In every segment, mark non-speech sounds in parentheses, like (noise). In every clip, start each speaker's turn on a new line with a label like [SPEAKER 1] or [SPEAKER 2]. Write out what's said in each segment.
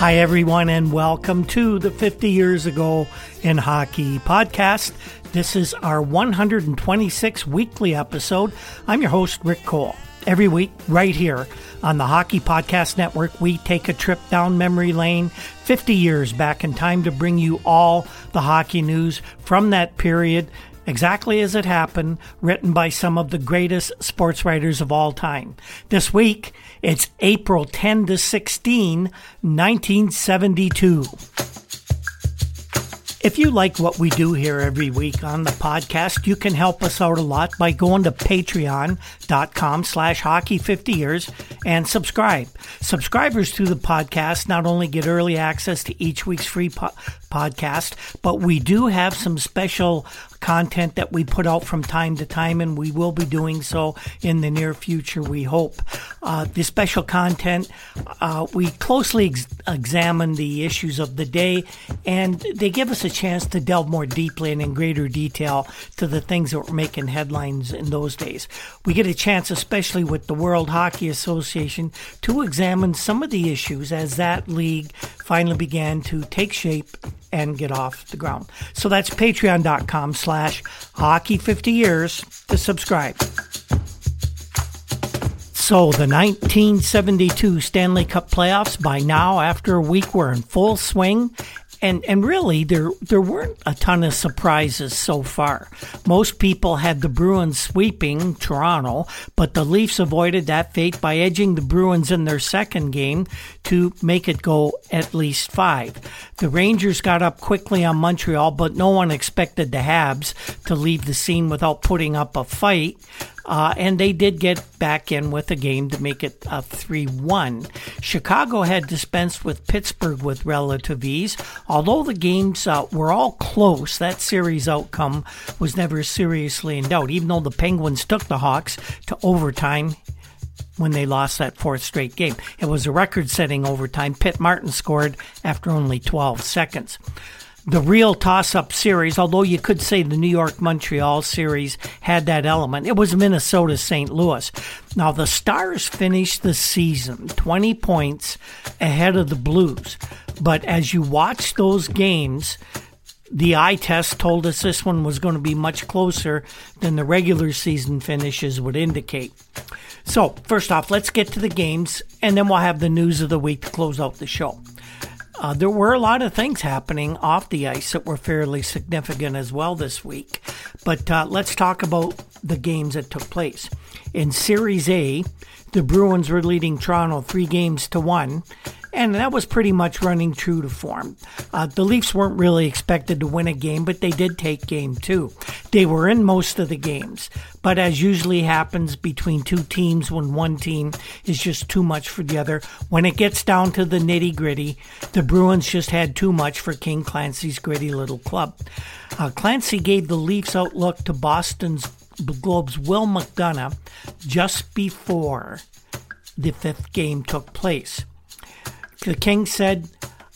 [SPEAKER 1] Hi, everyone, and welcome to the 50 Years Ago in Hockey podcast. This is our 126th weekly episode. I'm your host, Rick Cole. Every week, right here on the Hockey Podcast Network, we take a trip down memory lane 50 years back in time to bring you all the hockey news from that period exactly as it happened, written by some of the greatest sports writers of all time. This week, it's April 10 to 16, 1972. If you like what we do here every week on the podcast, you can help us out a lot by going to patreon.com slash hockey 50 years and subscribe. Subscribers to the podcast not only get early access to each week's free po- podcast, but we do have some special content that we put out from time to time, and we will be doing so in the near future, we hope. Uh, the special content, uh, we closely ex- examine the issues of the day, and they give us a chance to delve more deeply and in greater detail to the things that were making headlines in those days. We get a chance, especially with the World Hockey Association, to examine some of the issues as that league finally began to take shape and get off the ground. So that's patreon.com slash hockey 50 years to subscribe. So the 1972 Stanley Cup playoffs by now after a week were in full swing and and really there there weren't a ton of surprises so far. Most people had the Bruins sweeping Toronto, but the Leafs avoided that fate by edging the Bruins in their second game to make it go at least 5. The Rangers got up quickly on Montreal, but no one expected the Habs to leave the scene without putting up a fight. Uh, and they did get back in with a game to make it a 3 1. Chicago had dispensed with Pittsburgh with relative ease. Although the games uh, were all close, that series outcome was never seriously in doubt, even though the Penguins took the Hawks to overtime when they lost that fourth straight game. It was a record setting overtime. Pitt Martin scored after only 12 seconds the real toss up series, although you could say the New York Montreal series had that element, it was Minnesota St. Louis. Now, the Stars finished the season 20 points ahead of the Blues. But as you watch those games, the eye test told us this one was going to be much closer than the regular season finishes would indicate. So, first off, let's get to the games, and then we'll have the news of the week to close out the show. Uh, there were a lot of things happening off the ice that were fairly significant as well this week. But uh, let's talk about the games that took place. In Series A, the Bruins were leading Toronto three games to one, and that was pretty much running true to form. Uh, the Leafs weren't really expected to win a game, but they did take game two. They were in most of the games, but as usually happens between two teams when one team is just too much for the other, when it gets down to the nitty gritty, the Bruins just had too much for King Clancy's gritty little club. Uh, Clancy gave the Leafs outlook to Boston's Globe's Will McDonough just before the fifth game took place. The King said,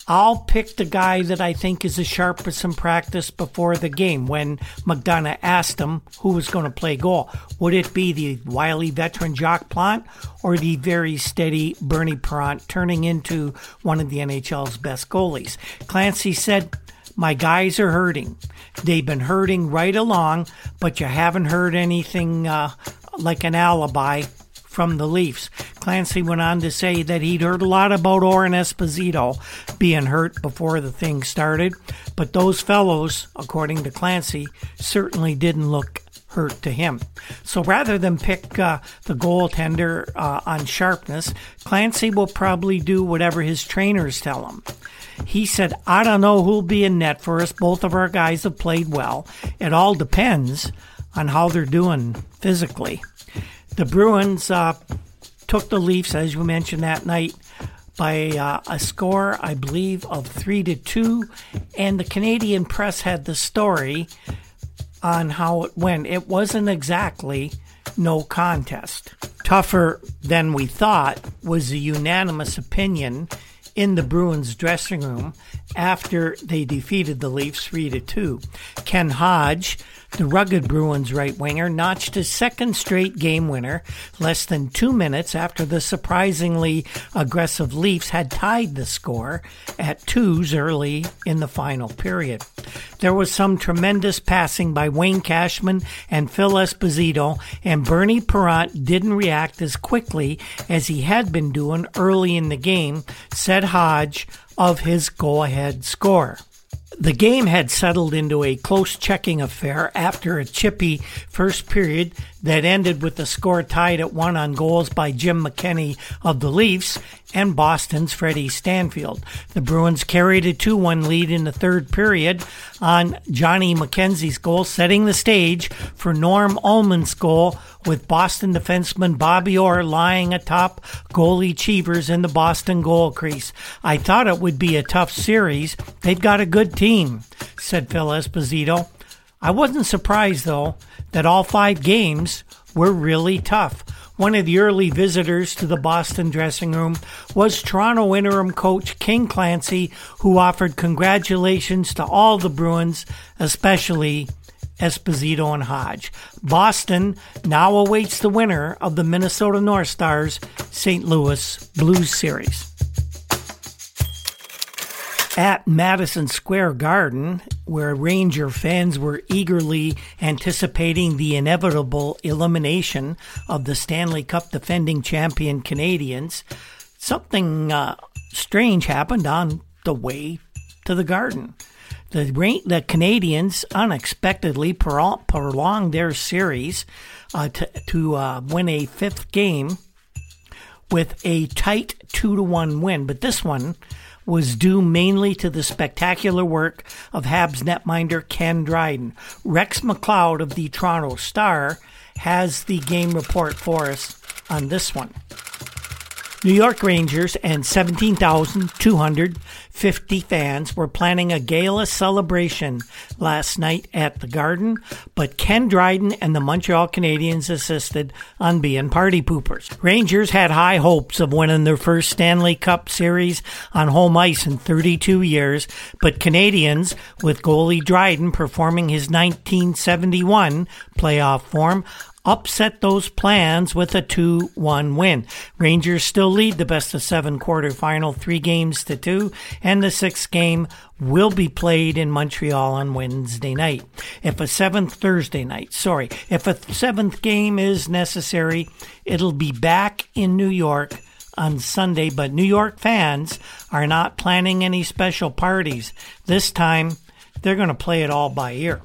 [SPEAKER 1] I'll pick the guy that I think is the sharpest in practice before the game. When McDonough asked him who was going to play goal, would it be the wily veteran Jacques Plante or the very steady Bernie Parent turning into one of the NHL's best goalies? Clancy said, My guys are hurting. They've been hurting right along, but you haven't heard anything uh, like an alibi from the Leafs. Clancy went on to say that he'd heard a lot about Orr and Esposito being hurt before the thing started, but those fellows, according to Clancy, certainly didn't look hurt to him. So rather than pick uh, the goaltender uh, on sharpness, Clancy will probably do whatever his trainers tell him. He said, I don't know who'll be in net for us. Both of our guys have played well. It all depends on how they're doing physically. The Bruins uh, took the Leafs, as you mentioned that night, by uh, a score, I believe, of three to two, and the Canadian press had the story on how it went. It wasn't exactly no contest. Tougher than we thought was the unanimous opinion in the Bruins dressing room after they defeated the Leafs 3 to 2. Ken Hodge the rugged Bruins right winger notched his second straight game winner less than two minutes after the surprisingly aggressive Leafs had tied the score at twos early in the final period. There was some tremendous passing by Wayne Cashman and Phil Esposito, and Bernie Parent didn't react as quickly as he had been doing early in the game, said Hodge of his go ahead score. The game had settled into a close checking affair after a chippy first period that ended with the score tied at one on goals by Jim McKenney of the Leafs and Boston's Freddie Stanfield. The Bruins carried a 2 1 lead in the third period on Johnny McKenzie's goal, setting the stage for Norm Ullman's goal with Boston defenseman Bobby Orr lying atop goalie Cheevers in the Boston goal crease. I thought it would be a tough series. They've got a good team, said Phil Esposito. I wasn't surprised, though, that all five games were really tough. One of the early visitors to the Boston dressing room was Toronto interim coach King Clancy, who offered congratulations to all the Bruins, especially Esposito and Hodge. Boston now awaits the winner of the Minnesota North Stars St. Louis Blues series. At Madison Square Garden, where Ranger fans were eagerly anticipating the inevitable elimination of the Stanley Cup defending champion Canadiens, something uh, strange happened on the way to the Garden. The, the Canadiens unexpectedly prolonged their series uh, to, to uh, win a fifth game with a tight two to one win, but this one was due mainly to the spectacular work of Habs netminder Ken Dryden. Rex McLeod of the Toronto Star has the game report for us on this one. New York Rangers and 17,250 fans were planning a gala celebration last night at the Garden, but Ken Dryden and the Montreal Canadiens assisted on being party poopers. Rangers had high hopes of winning their first Stanley Cup series on home ice in 32 years, but Canadiens, with goalie Dryden performing his 1971 playoff form, upset those plans with a 2 1 win. Rangers still lead the best of seven quarterfinal, three games to two, and the sixth game will be played in Montreal on Wednesday night. If a seventh Thursday night, sorry, if a seventh game is necessary, it'll be back in New York on Sunday, but New York fans are not planning any special parties. This time, they're going to play it all by ear.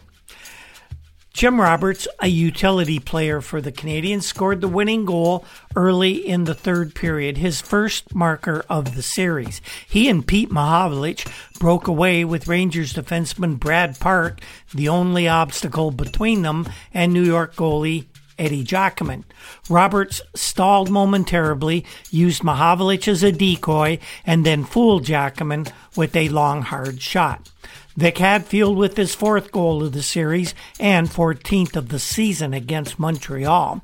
[SPEAKER 1] Jim Roberts, a utility player for the Canadiens, scored the winning goal early in the third period, his first marker of the series. He and Pete Mahovlich broke away with Rangers defenseman Brad Park, the only obstacle between them and New York goalie Eddie Giacomin. Roberts stalled momentarily, used Mahovlich as a decoy, and then fooled Giacomin with a long, hard shot. Vic Hadfield with his fourth goal of the series and 14th of the season against Montreal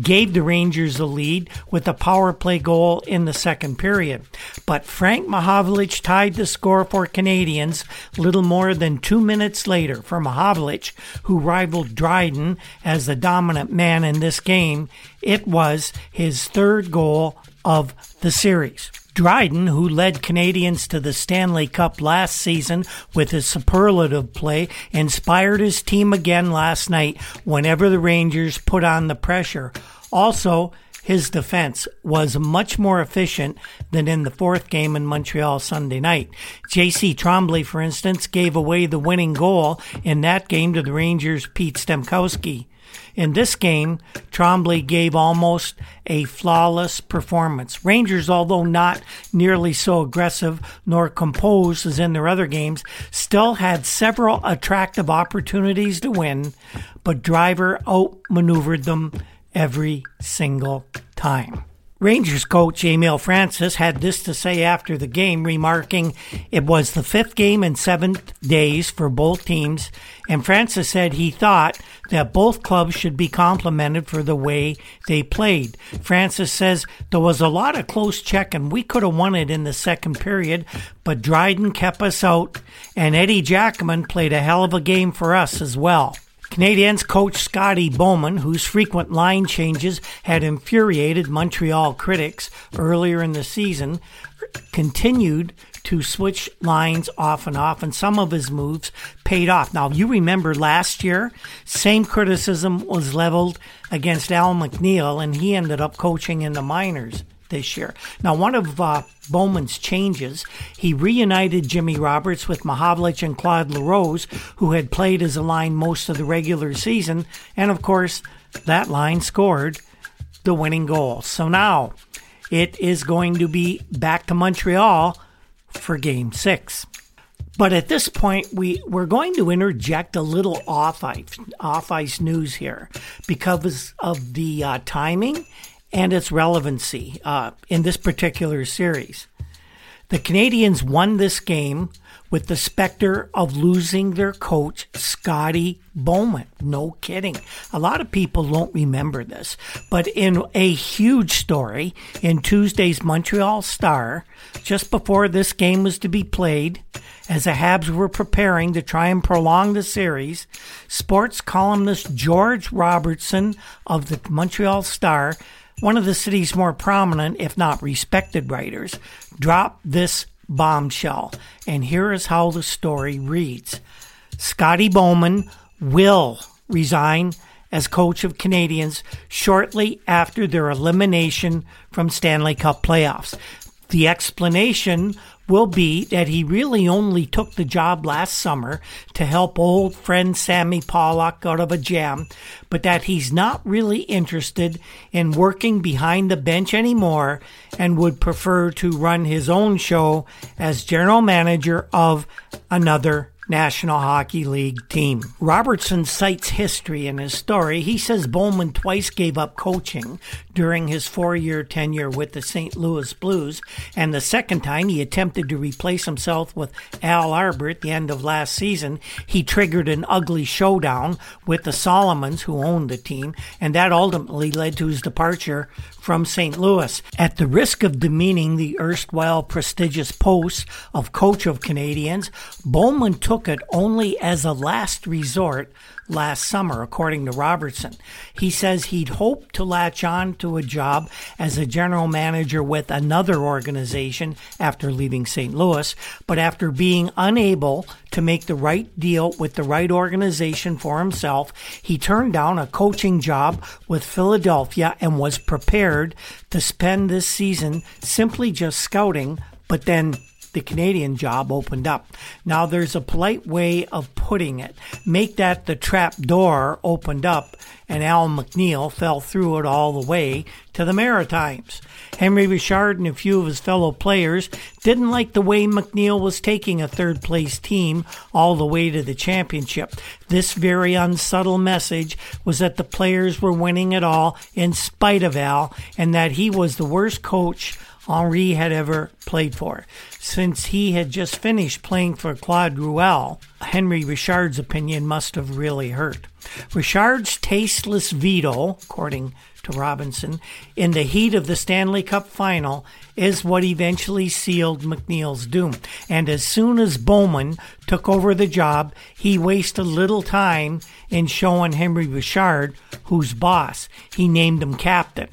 [SPEAKER 1] gave the Rangers the lead with a power play goal in the second period. But Frank Mahovlich tied the score for Canadiens little more than two minutes later for Mahovlich, who rivaled Dryden as the dominant man in this game. It was his third goal of the series. Dryden, who led Canadiens to the Stanley Cup last season with his superlative play, inspired his team again last night whenever the Rangers put on the pressure. Also, his defense was much more efficient than in the fourth game in Montreal Sunday night. J.C. Tremblay, for instance, gave away the winning goal in that game to the Rangers' Pete Stemkowski. In this game, Tremblay gave almost a flawless performance. Rangers, although not nearly so aggressive nor composed as in their other games, still had several attractive opportunities to win, but Dryden outmaneuvered them every single time. Rangers coach Emile Francis had this to say after the game, remarking, It was the fifth game in seven days for both teams, and Francis said he thought that both clubs should be complimented for the way they played. Francis says there was a lot of close check and we could have won it in the second period, but Dryden kept us out, and Eddie Giacomin played a hell of a game for us as well. Canadiens coach Scotty Bowman, whose frequent line changes had infuriated Montreal critics earlier in the season, continued to switch lines off and off, and some of his moves paid off. Now, you remember last year, same criticism was leveled against Al MacNeil, and he ended up coaching in the minors this year. Now, one of uh, Bowman's changes, he reunited Jimmy Roberts with Mahovlich and Claude LaRose, who had played as a line most of the regular season, and of course, that line scored the winning goal. So now it is going to be back to Montreal for game six. But at this point, we, we're going to interject a little off ice, off ice news here because of the uh, timing and its relevancy uh, in this particular series. The Canadiens won this game with the specter of losing their coach, Scotty Bowman. No kidding. A lot of people don't remember this, but in a huge story in Tuesday's Montreal Star, just before this game was to be played, as the Habs were preparing to try and prolong the series, sports columnist George Robertson of the Montreal Star one of the city's more prominent, if not respected writers, dropped this bombshell. And here is how the story reads Scotty Bowman will resign as coach of Canadiens shortly after their elimination from Stanley Cup playoffs. The explanation will be that he really only took the job last summer to help old friend Sammy Pollock out of a jam, but that he's not really interested in working behind the bench anymore and would prefer to run his own show as general manager of another National Hockey League team. Robertson cites history in his story. He says Bowman twice gave up coaching during his four year tenure with the St. Louis Blues, and the second time he attempted to replace himself with Al Arbour at the end of last season, he triggered an ugly showdown with the Salomons, who owned the team, and that ultimately led to his departure from St. Louis. At the risk of demeaning the erstwhile prestigious post of coach of Canadiens, Bowman took it only as a last resort last summer, according to Robertson. He says he'd hoped to latch on to a job as a general manager with another organization after leaving St. Louis, but after being unable to make the right deal with the right organization for himself, he turned down a coaching job with Philadelphia and was prepared to spend this season simply just scouting, but then the Canadian job opened up. Now, there's a polite way of putting it. Make that the trap door opened up and Al MacNeil fell through it all the way to the Maritimes. Henri Richard and a few of his fellow players didn't like the way MacNeil was taking a third place team all the way to the championship. This very unsubtle message was that the players were winning it all in spite of Al and that he was the worst coach Henri had ever played for. Since he had just finished playing for Claude Ruel, Henri Richard's opinion must have really hurt. Richard's tasteless veto, according to Robertson, in the heat of the Stanley Cup final is what eventually sealed MacNeil's doom. And as soon as Bowman took over the job, he wasted little time in showing Henri Richard who's boss. He named him captain.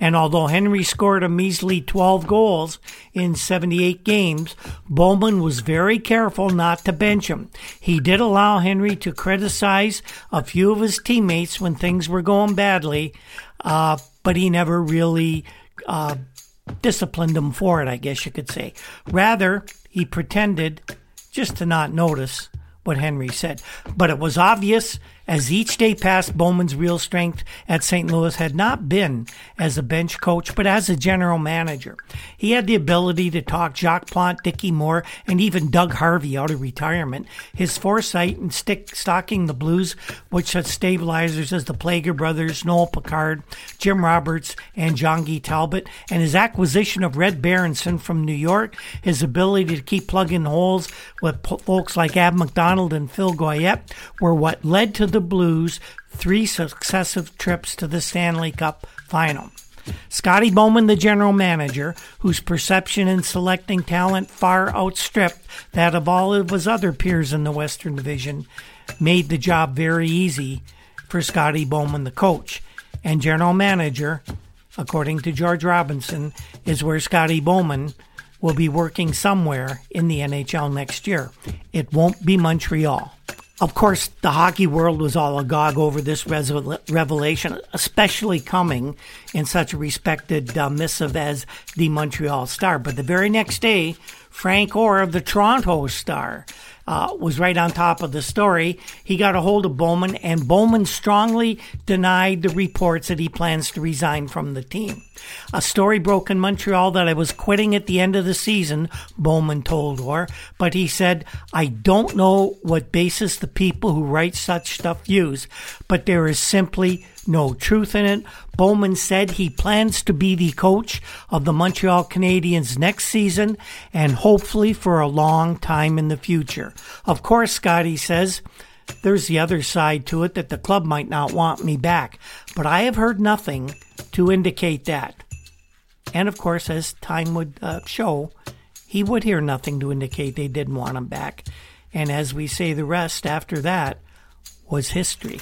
[SPEAKER 1] And although Henri scored a measly 12 goals in 78 games, Bowman was very careful not to bench him. He did allow Henri to criticize a few of his teammates when things were going badly, uh, but he never really uh, disciplined them for it, I guess you could say. Rather, he pretended just to not notice what Henri said. But it was obvious as each day passed, Bowman's real strength at St. Louis had not been as a bench coach, but as a general manager. He had the ability to talk Jacques Plante, Dickie Moore, and even Doug Harvey out of retirement. His foresight in stick stocking the Blues, which had stabilizers as the Plager brothers, Noel Picard, Jim Roberts, and Jean-Guy Talbot, and his acquisition of Red Berenson from New York, his ability to keep plugging holes with folks like Ab McDonald and Phil Goyette were what led to the Blues three successive trips to the Stanley Cup final. Scotty Bowman, the general manager, whose perception in selecting talent far outstripped that of all of his other peers in the Western Division, made the job very easy for Scotty Bowman, the coach. And general manager, according to George Robertson, is where Scotty Bowman will be working somewhere in the NHL next year. It won't be Montreal. Of course, the hockey world was all agog over this revelation, especially coming in such a respected uh, missive as the Montreal Star. But the very next day, Frank Orr of the Toronto Star uh, was right on top of the story. He got a hold of Bowman, and Bowman strongly denied the reports that he plans to resign from the team. A story broke in Montreal that I was quitting at the end of the season, Bowman told Orr, but he said, I don't know what basis the people who write such stuff use, but there is simply no truth in it. Bowman said he plans to be the coach of the Montreal Canadiens next season and hopefully for a long time in the future. Of course, Scotty says, there's the other side to it that the club might not want me back, but I have heard nothing to indicate that. And of course, as time would uh, show, he would hear nothing to indicate they didn't want him back. And as we say, the rest after that was history.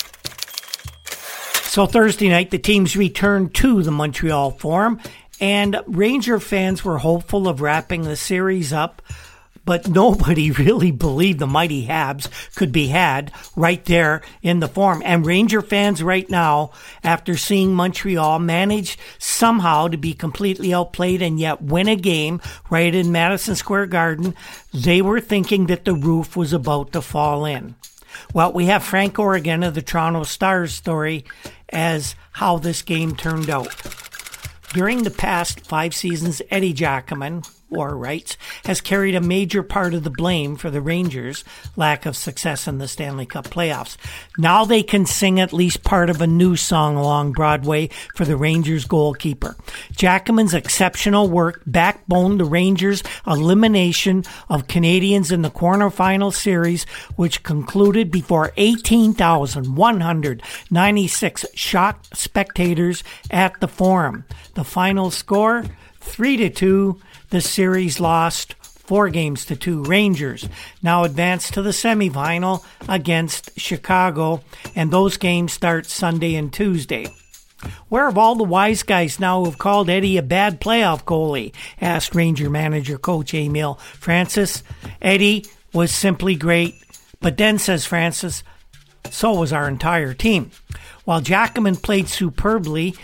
[SPEAKER 1] So Thursday night, the teams returned to the Montreal Forum, and Ranger fans were hopeful of wrapping the series up but nobody (laughs) really believed the mighty Habs could be had right there in the Forum. And Ranger fans right now, after seeing Montreal manage somehow to be completely outplayed and yet win a game right in Madison Square Garden, they were thinking that the roof was about to fall in. Well, we have Frank Oregon of the Toronto Stars story as how this game turned out. During the past five seasons, Eddie Giacomin, Orr writes, has carried a major part of the blame for the Rangers' lack of success in the Stanley Cup playoffs. Now they can sing at least part of a new song along Broadway for the Rangers goalkeeper. Giacomin's exceptional work backboned the Rangers' elimination of Canadiens in the quarterfinal series, which concluded before 18,196 shocked spectators at the Forum. The final score, 3 to 2 the series lost four games to two. Rangers now advance to the semifinal against Chicago, and those games start Sunday and Tuesday. Where have all the wise guys now who have called Eddie a bad playoff goalie? asked Ranger manager coach Emile Francis. Eddie was simply great, but then, says Francis, so was our entire team. While Giacomin played superbly,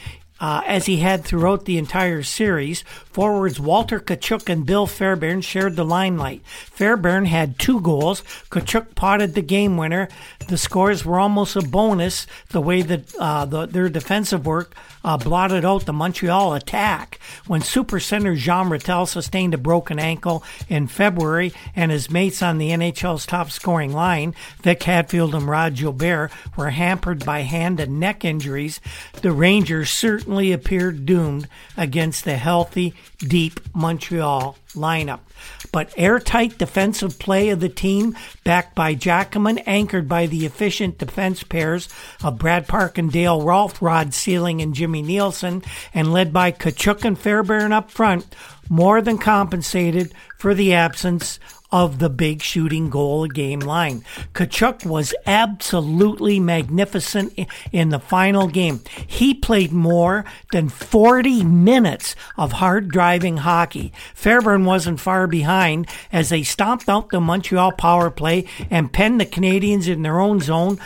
[SPEAKER 1] uh, as he had throughout the entire series. Forwards Walter Tkaczuk and Bill Fairbairn shared the limelight. Fairbairn had two goals. Tkaczuk potted the game winner. The scores were almost a bonus the way that uh, the, their defensive work uh, blotted out the Montreal attack. When super center Jean Ratelle sustained a broken ankle in February and his mates on the NHL's top scoring line, Vic Hadfield and Rod Gilbert, were hampered by hand and neck injuries, the Rangers certainly appeared doomed against the healthy deep Montreal lineup. But airtight defensive play of the team, backed by Giacomin, anchored by the efficient defense pairs of Brad Park and Dale Rolfe, Rod Seiling and Jimmy Neilson, and led by Tkaczuk and Fairbairn up front, more than compensated for the absence of the big shooting goal game line. Tkaczuk was absolutely magnificent in the final game. He played more than 40 minutes of hard driving hockey. Fairbairn wasn't far behind as they stomped out the Montreal power play and penned the Canadiens in their own zone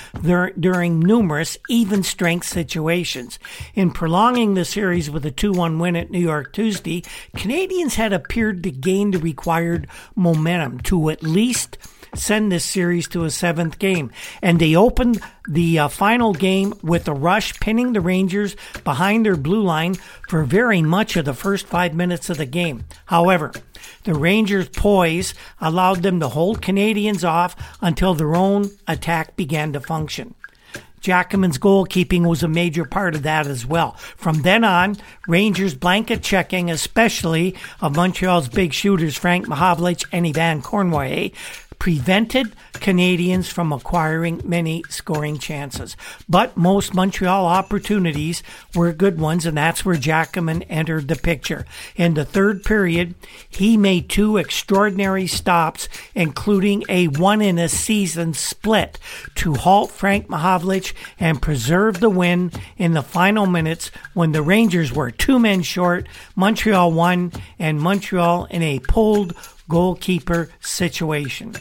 [SPEAKER 1] during numerous even strength situations. In prolonging the series with a 2-1 win at New York Tuesday, Canadiens had appeared to gain the required momentum to at least send this series to a seventh game. And they opened the uh, final game with a rush, pinning the Rangers behind their blue line for very much of the first five minutes of the game. However, the Rangers' poise allowed them to hold Canadiens off until their own attack began to function. Giacomin's goalkeeping was a major part of that as well. From then on, Rangers blanket checking, especially of Montreal's big shooters Frank Mahovlich and Yvan Cournoyer, prevented Canadiens from acquiring many scoring chances. But most Montreal opportunities were good ones, and that's where Giacomin entered the picture. In the third period, he made two extraordinary stops, including a one in a season split to halt Frank Mahovlich and preserve the win in the final minutes when the Rangers were two men short, Montreal won, and Montreal in a pulled goalkeeper situation.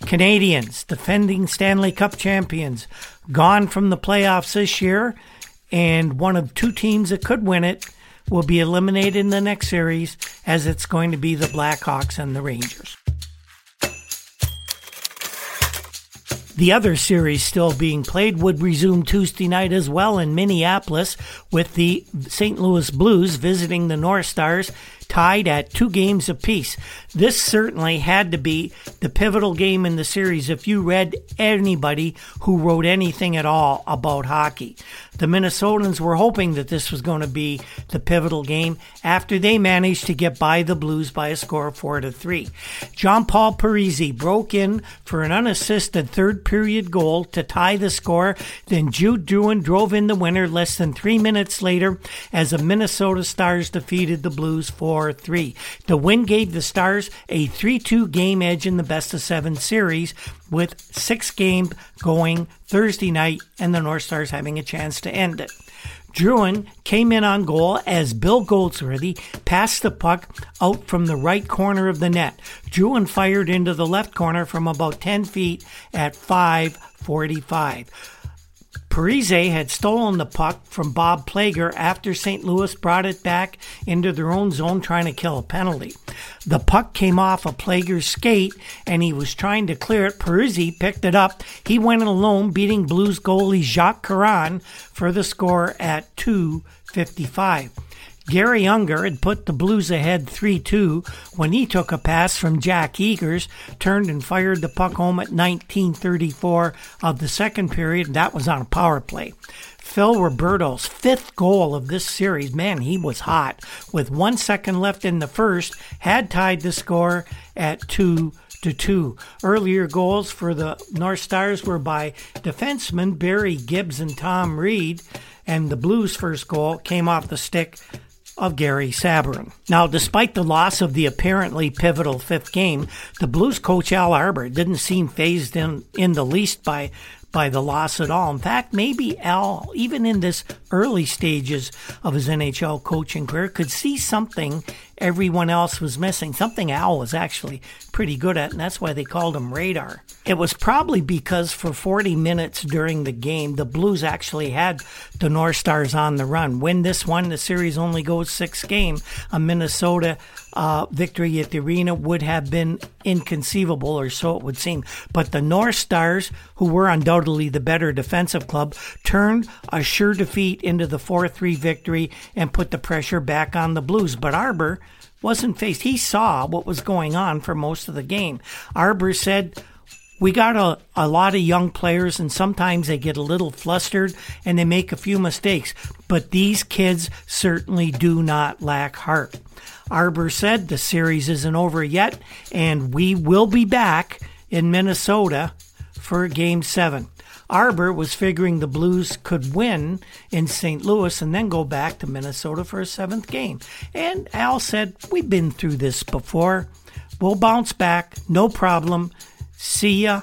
[SPEAKER 1] Canadiens, defending Stanley Cup champions, gone from the playoffs this year, and one of two teams that could win it will be eliminated in the next series, as it's going to be the Blackhawks and the Rangers. The other series still being played would resume Tuesday night as well in Minneapolis with the St. Louis Blues visiting the North Stars tied at two games apiece. This certainly had to be the pivotal game in the series if you read anybody who wrote anything at all about hockey. The Minnesotans were hoping that this was going to be the pivotal game after they managed to get by the Blues by a score of 4 to 3. John Paul Parise broke in for an unassisted third period goal to tie the score. Then Jude Drouin drove in the winner less than 3 minutes later as the Minnesota Stars defeated the Blues 4 3. The win gave the Stars a 3 2 game edge in the best of 7 series with 6 games going Thursday night and the North Stars having a chance to end it. Drouin came in on goal as Bill Goldsworthy passed the puck out from the right corner of the net. Drouin fired into the left corner from about 10 feet at 545. Parise had stolen the puck from Bob Plager after St. Louis brought it back into their own zone trying to kill a penalty. The puck came off a Plager's skate and he was trying to clear it. Parise picked it up. He went alone, beating Blues goalie Jacques Caron for the score at 255. Garry Unger had put the Blues ahead 3 2 when he took a pass from Jack Egers, turned and fired the puck home at 1934 of the second period, and that was on a power play. Phil Roberto's fifth goal of this series, man, he was hot. With one second left in the first, had tied the score at 2 to 2. Earlier goals for the North Stars were by defensemen Barry Gibbs and Tom Reid, and the Blues' first goal came off the stick of Gary Sabourin. Now, despite the loss of the apparently pivotal fifth game, the Blues coach Al Arbour didn't seem fazed in, in the least by by the loss at all. In fact, maybe Al, even in this early stages of his NHL coaching career, could see something everyone else was missing, something Al was actually pretty good at, and that's why they called him Radar. It was probably because for 40 minutes during the game, the Blues actually had the North Stars on the run. Win this one, the series only goes six game. A Minnesota uh, victory at the arena would have been inconceivable, or so it would seem. But the North Stars, who were undoubtedly the better defensive club, turned a sure defeat into the 4 3 victory and put the pressure back on the Blues. But Arbour wasn't faced. He saw what was going on for most of the game. Arbour said, We got a, a lot of young players, and sometimes they get a little flustered and they make a few mistakes. But these kids certainly do not lack heart. Arbour said the series isn't over yet, and we will be back in Minnesota for Game 7. Arbour was figuring the Blues could win in St. Louis and then go back to Minnesota for a seventh game. And Al said, We've been through this before. We'll bounce back, no problem. See ya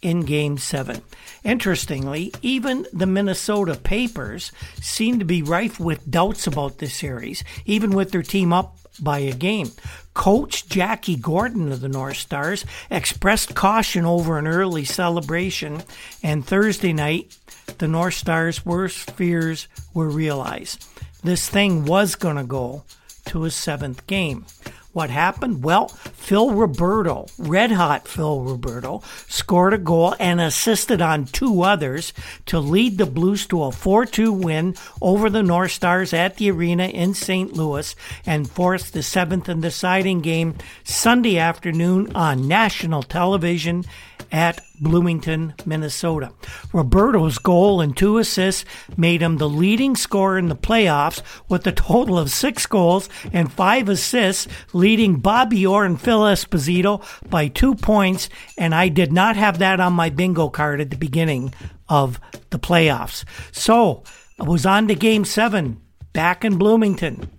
[SPEAKER 1] in Game 7. Interestingly, even the Minnesota papers seem to be rife with doubts about this series, even with their team up by a game. Coach Jackie Gordon of the North Stars expressed caution over an early celebration, and Thursday night, the North Stars' worst fears were realized. This thing was going to go to a seventh game. What happened? Well, Phil Roberto, red hot Phil Roberto, scored a goal and assisted on two others to lead the Blues to a 4 2 win over the North Stars at the arena in St. Louis and forced the seventh and deciding game Sunday afternoon on national television at Bloomington, Minnesota. Roberto's goal and two assists made him the leading scorer in the playoffs with a total of six goals and five assists, leading Bobby Orr and Phil Esposito by two points. And I did not have that on my bingo card at the beginning of the playoffs. So I was on to game seven back in Bloomington.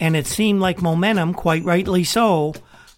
[SPEAKER 1] And it seemed like momentum, quite rightly so,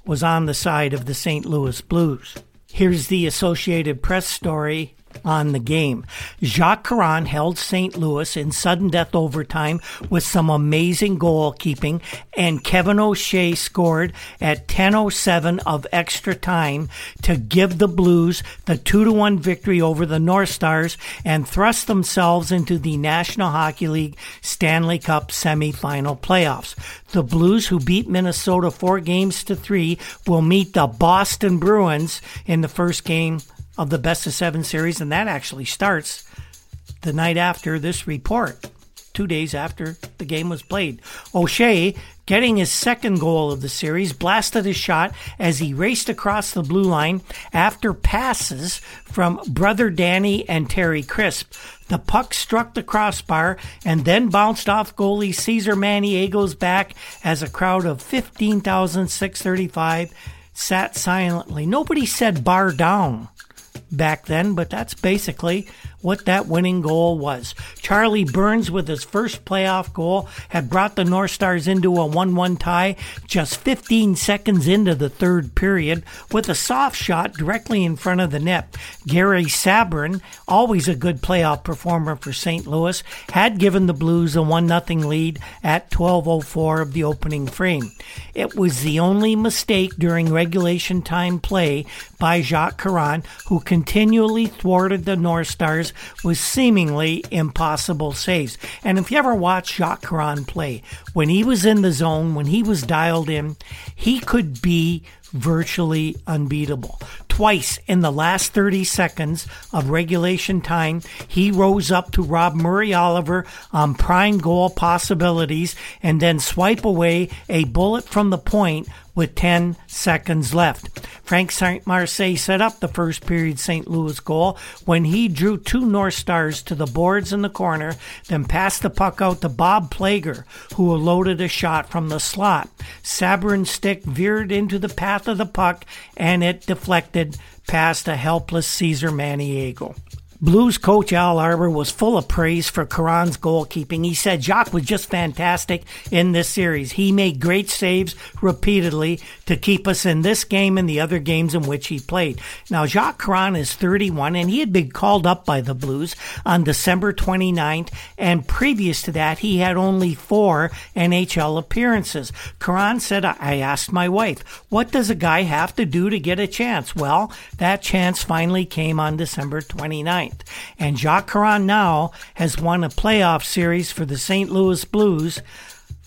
[SPEAKER 1] was on the side of the St. Louis Blues. Here's the Associated Press story on the game. Jacques Caron held St. Louis in sudden death overtime with some amazing goalkeeping, and Kevin O'Shea scored at 10:07 of extra time to give the Blues the 2-1 victory over the North Stars and thrust themselves into the National Hockey League Stanley Cup semifinal playoffs. The Blues, who beat Minnesota 4 games to 3, will meet the Boston Bruins in the first game of the best of seven series, and that actually starts the night after this report, two days after the game was played. O'Shea, getting his second goal of the series, blasted a shot as he raced across the blue line after passes from brother Danny and Terry Crisp. The puck struck the crossbar and then bounced off goalie Cesare Maniago's back as a crowd of 15,635 sat silently. Nobody said bar down back then, but that's basically what that winning goal was. Charlie Burns, with his first playoff goal, had brought the North Stars into a 1 1 tie just 15 seconds into the third period with a soft shot directly in front of the net. Gary Sabourin, always a good playoff performer for St. Louis, had given the Blues a 1 0 lead at 12.04 of the opening frame. It was the only mistake during regulation time play by Jacques Caron, who continually thwarted the North Stars with seemingly impossible saves. And if you ever watch Jacques Caron play, when he was in the zone, when he was dialed in, he could be virtually unbeatable. Twice in the last 30 seconds of regulation time, he rose up to rob Murray Oliver on prime goal possibilities and then swipe away a bullet from the point with 10 seconds left. Frank St. Marseille set up the first period St. Louis goal when he drew two North Stars to the boards in the corner, then passed the puck out to Bob Plager, who loaded a shot from the slot. Sabourin's stick veered into the path of the puck and it deflected past a helpless Cesare Maniago. Blues coach Al Arbour was full of praise for Caron's goalkeeping. He said Jacques was just fantastic in this series. He made great saves repeatedly to keep us in this game and the other games in which he played. Now, Jacques Caron is 31 and he had been called up by the Blues on December 29th, and previous to that, he had only four NHL appearances. Caron said, I asked my wife, what does a guy have to do to get a chance? Well, that chance finally came on December 29th. And Jacques Caron now has won a playoff series for the St. Louis Blues,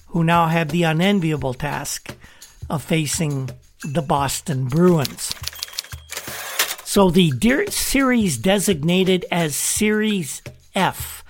[SPEAKER 1] who now have the unenviable task of facing the Boston Bruins. So the series designated as Series F,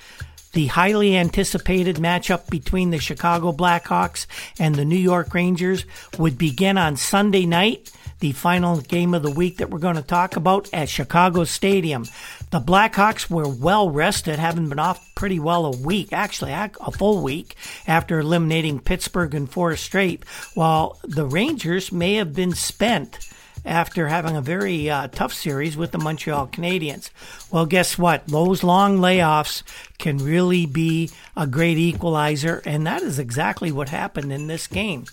[SPEAKER 1] the highly anticipated matchup between the Chicago Blackhawks and the New York Rangers, would begin on Sunday night the final game of the week that we're going to talk about at Chicago Stadium. The Blackhawks were well rested, having been off pretty well a week, actually a full week after eliminating Pittsburgh in four straight, while the Rangers may have been spent after having a very uh, tough series with the Montreal Canadiens. Well, guess what? Those long layoffs can really be a great equalizer, and that is exactly what happened in this game.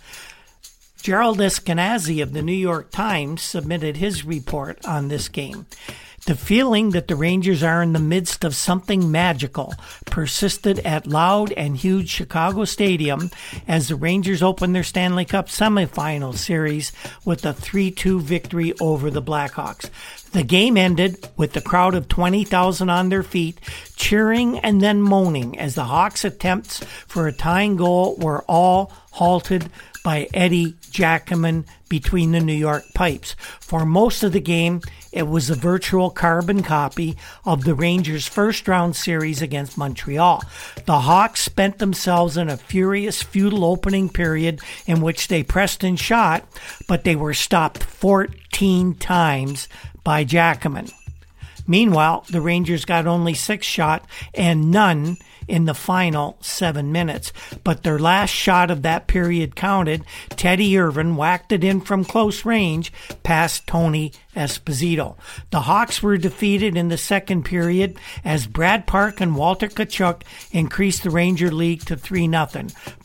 [SPEAKER 1] Gerald Eskenazi of the New York Times submitted his report on this game. The feeling that the Rangers are in the midst of something magical persisted at loud and huge Chicago Stadium as the Rangers opened their Stanley Cup semifinal series with a 3 2 victory over the Blackhawks. The game ended with the crowd of 20,000 on their feet, cheering and then moaning as the Hawks' attempts for a tying goal were all halted by Eddie Giacomin between the New York pipes. For most of the game, it was a virtual carbon copy of the Rangers' first round series against Montreal. The Hawks spent themselves in a furious, futile opening period in which they pressed and shot, but they were stopped 14 times by Giacomin. Meanwhile, the Rangers got only six shots and none in the final seven minutes. But their last shot of that period counted. Teddy Irvin whacked it in from close range past Tony Esposito. The Hawks were defeated in the second period as Brad Park and Walter Tkaczuk increased the Ranger lead to 3 0.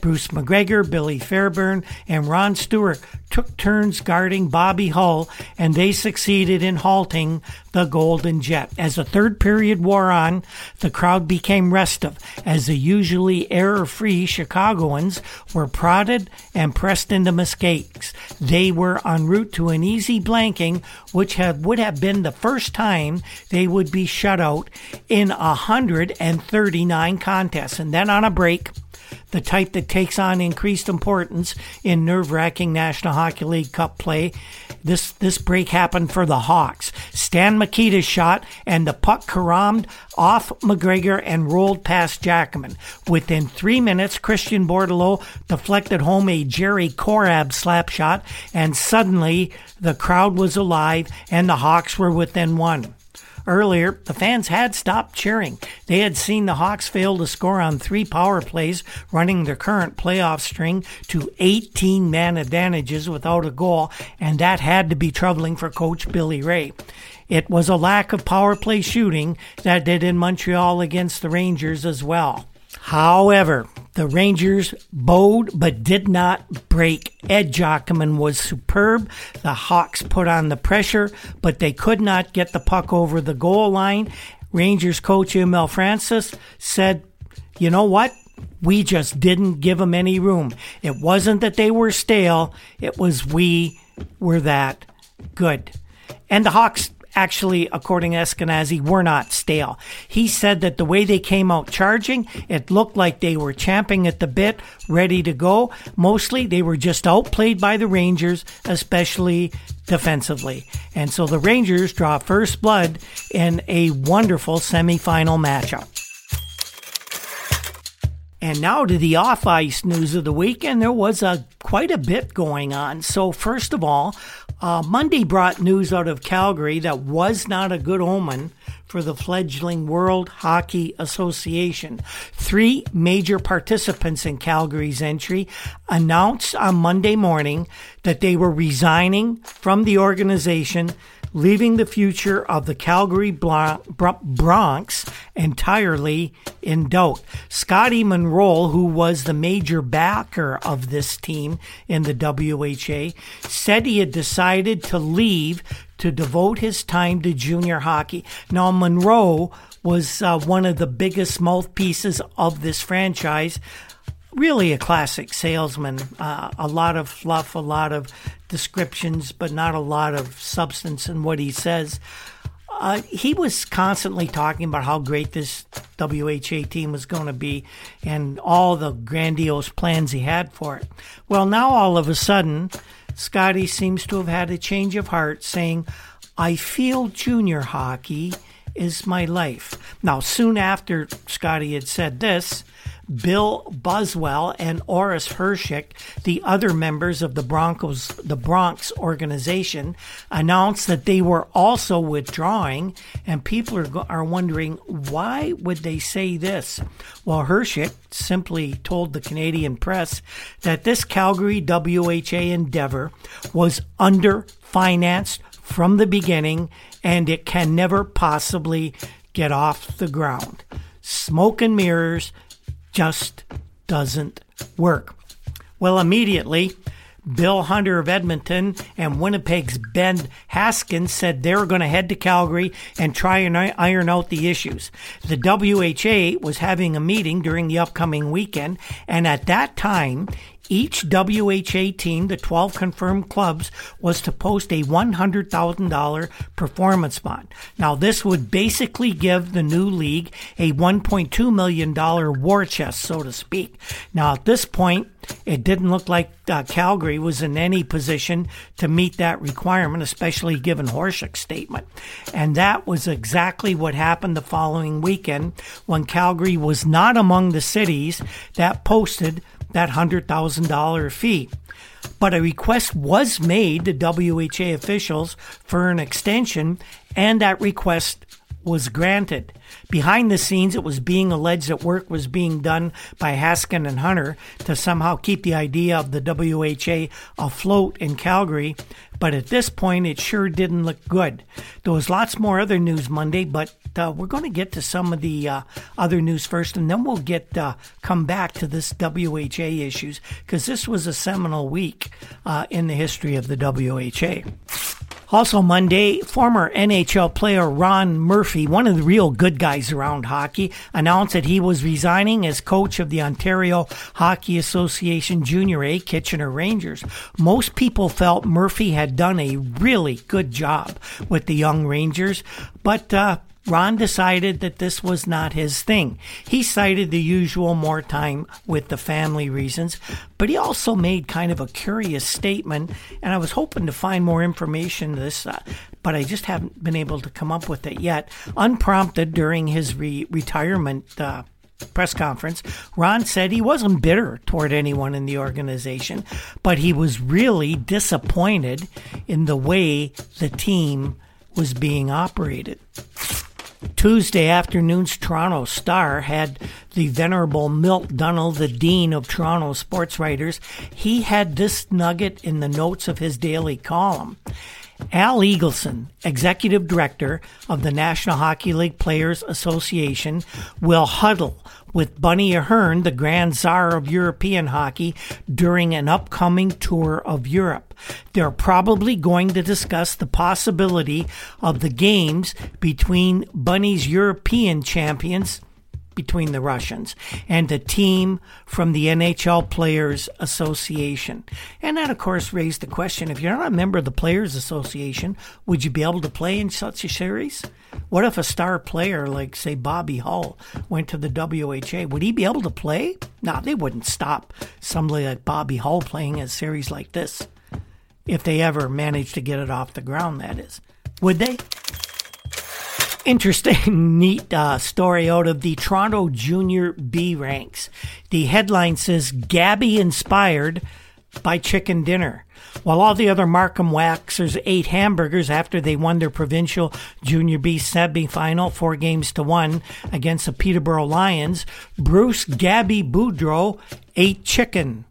[SPEAKER 1] Bruce MacGregor, Billy Fairbairn, and Ron Stewart took turns guarding Bobby Hull, and they succeeded in halting the Golden Jet. As the third period wore on, the crowd became restive as the usually error free Chicagoans were prodded and pressed into mistakes. They were en route to an easy blanking which have, would have been the first time they would be shut out in 139 contests. And then on a break, the type that takes on increased importance in nerve-wracking National Hockey League Cup play. This this break happened for the Hawks. Stan Mikita's shot and the puck caromed off MacGregor and rolled past Giacomin. Within three minutes, Christian Bordeleau deflected home a Jerry Korab slap shot, and suddenly the crowd was alive and the Hawks were within one. Earlier, the fans had stopped cheering. They had seen the Hawks fail to score on three power plays, running their current playoff string to 18 man advantages without a goal, and that had to be troubling for coach Billy Reay. It was a lack of power play shooting that did in Montreal against the Rangers as well. However, the Rangers bowed but did not break. Ed Giacomin was superb. The Hawks put on the pressure, but they could not get the puck over the goal line. Rangers coach Emile Francis said, You know what? We just didn't give them any room. It wasn't that they were stale, it was we were that good. And the Hawks actually, according to Eskenazi, were not stale. He said that the way they came out charging, it looked like they were champing at the bit, ready to go. Mostly, they were just outplayed by the Rangers, especially defensively. And so the Rangers draw first blood in a wonderful semifinal matchup. And now to the off ice news of the week, and there was a quite a bit going on. So first of all, uh, Monday brought news out of Calgary that was not a good omen for the fledgling World Hockey Association. Three major participants in Calgary's entry announced on Monday morning that they were resigning from the organization leaving the future of the Calgary Broncos entirely in doubt. Scotty Munro, who was the major backer of this team in the WHA, said he had decided to leave to devote his time to junior hockey. Now, Munro was uh, one of the biggest mouthpieces of this franchise really a classic salesman. Uh, a lot of fluff, a lot of descriptions, but not a lot of substance in what he says. Uh, he was constantly talking about how great this WHA team was going to be and all the grandiose plans he had for it. Well, now all of a sudden, Scotty seems to have had a change of heart, saying, I feel junior hockey is my life. Now, soon after Scotty had said this, Bill Buswell and Orris Hershick, the other members of the Broncos, the Broncos organization, announced that they were also withdrawing, and people are, are wondering why would they say this? Well, Hershick simply told the Canadian press that this Calgary WHA endeavor was underfinanced from the beginning and it can never possibly get off the ground. Smoke and mirrors just doesn't work. Well, immediately, Bill Hunter of Edmonton and Winnipeg's Ben Hatskin said they were going to head to Calgary and try and iron out the issues. The WHA was having a meeting during the upcoming weekend, and at that time, each WHA team, the 12 confirmed clubs, was to post a $100,000 performance bond. Now, this would basically give the new league a $1.2 million war chest, so to speak. Now, at this point, it didn't look like uh, Calgary was in any position to meet that requirement, especially given Hershick's statement. And that was exactly what happened the following weekend when Calgary was not among the cities that posted that $100,000 fee. But a request was made to WHA officials for an extension, and that request was granted. Behind the scenes, it was being alleged that work was being done by Hatskin and Hunter to somehow keep the idea of the WHA afloat in Calgary, but at this point, it sure didn't look good. There was lots more other news Monday, but uh, we're going to get to some of the uh, other news first, and then we'll get uh, come back to this WHA issues because this was a seminal week uh, in the history of the WHA. Also, Monday, former NHL player Ron Murphy, one of the real good guys around hockey, announced that he was resigning as coach of the Ontario Hockey Association Junior A Kitchener Rangers. Most people felt Murphy had done a really good job with the young Rangers, but uh, Ron decided that this was not his thing. He cited the usual more time with the family reasons, but he also made kind of a curious statement, and I was hoping to find more information this, uh, but I just haven't been able to come up with it yet. Unprompted during his re- retirement uh, press conference, Ron said he wasn't bitter toward anyone in the organization, but he was really disappointed in the way the team was being operated. Tuesday afternoon's Toronto Star had the venerable Milt Dunnell, the dean of Toronto sports writers. He had this nugget in the notes of his daily column. Al Eagleson, executive director of the National Hockey League Players Association, will huddle with Bunny Ahearne, the Grand Tsar of European hockey, during an upcoming tour of Europe. They're probably going to discuss the possibility of the games between Bunny's European champions between the Russians and a team from the NHL Players Association. And that, of course, raised the question if you're not a member of the Players Association, would you be able to play in such a series? What if a star player like, say, Bobby Hull went to the WHA? Would he be able to play? No, they wouldn't stop somebody like Bobby Hull playing a series like this. If they ever managed to get it off the ground, that is. Would they? Interesting, (laughs) neat uh, story out of the Toronto Junior B ranks. The headline says Gabby inspired by chicken dinner. While all the other Markham Waxers ate hamburgers after they won their provincial Junior B semi-final, four games to one against the Peterborough Lions, Bruce Gabby Boudreau ate chicken.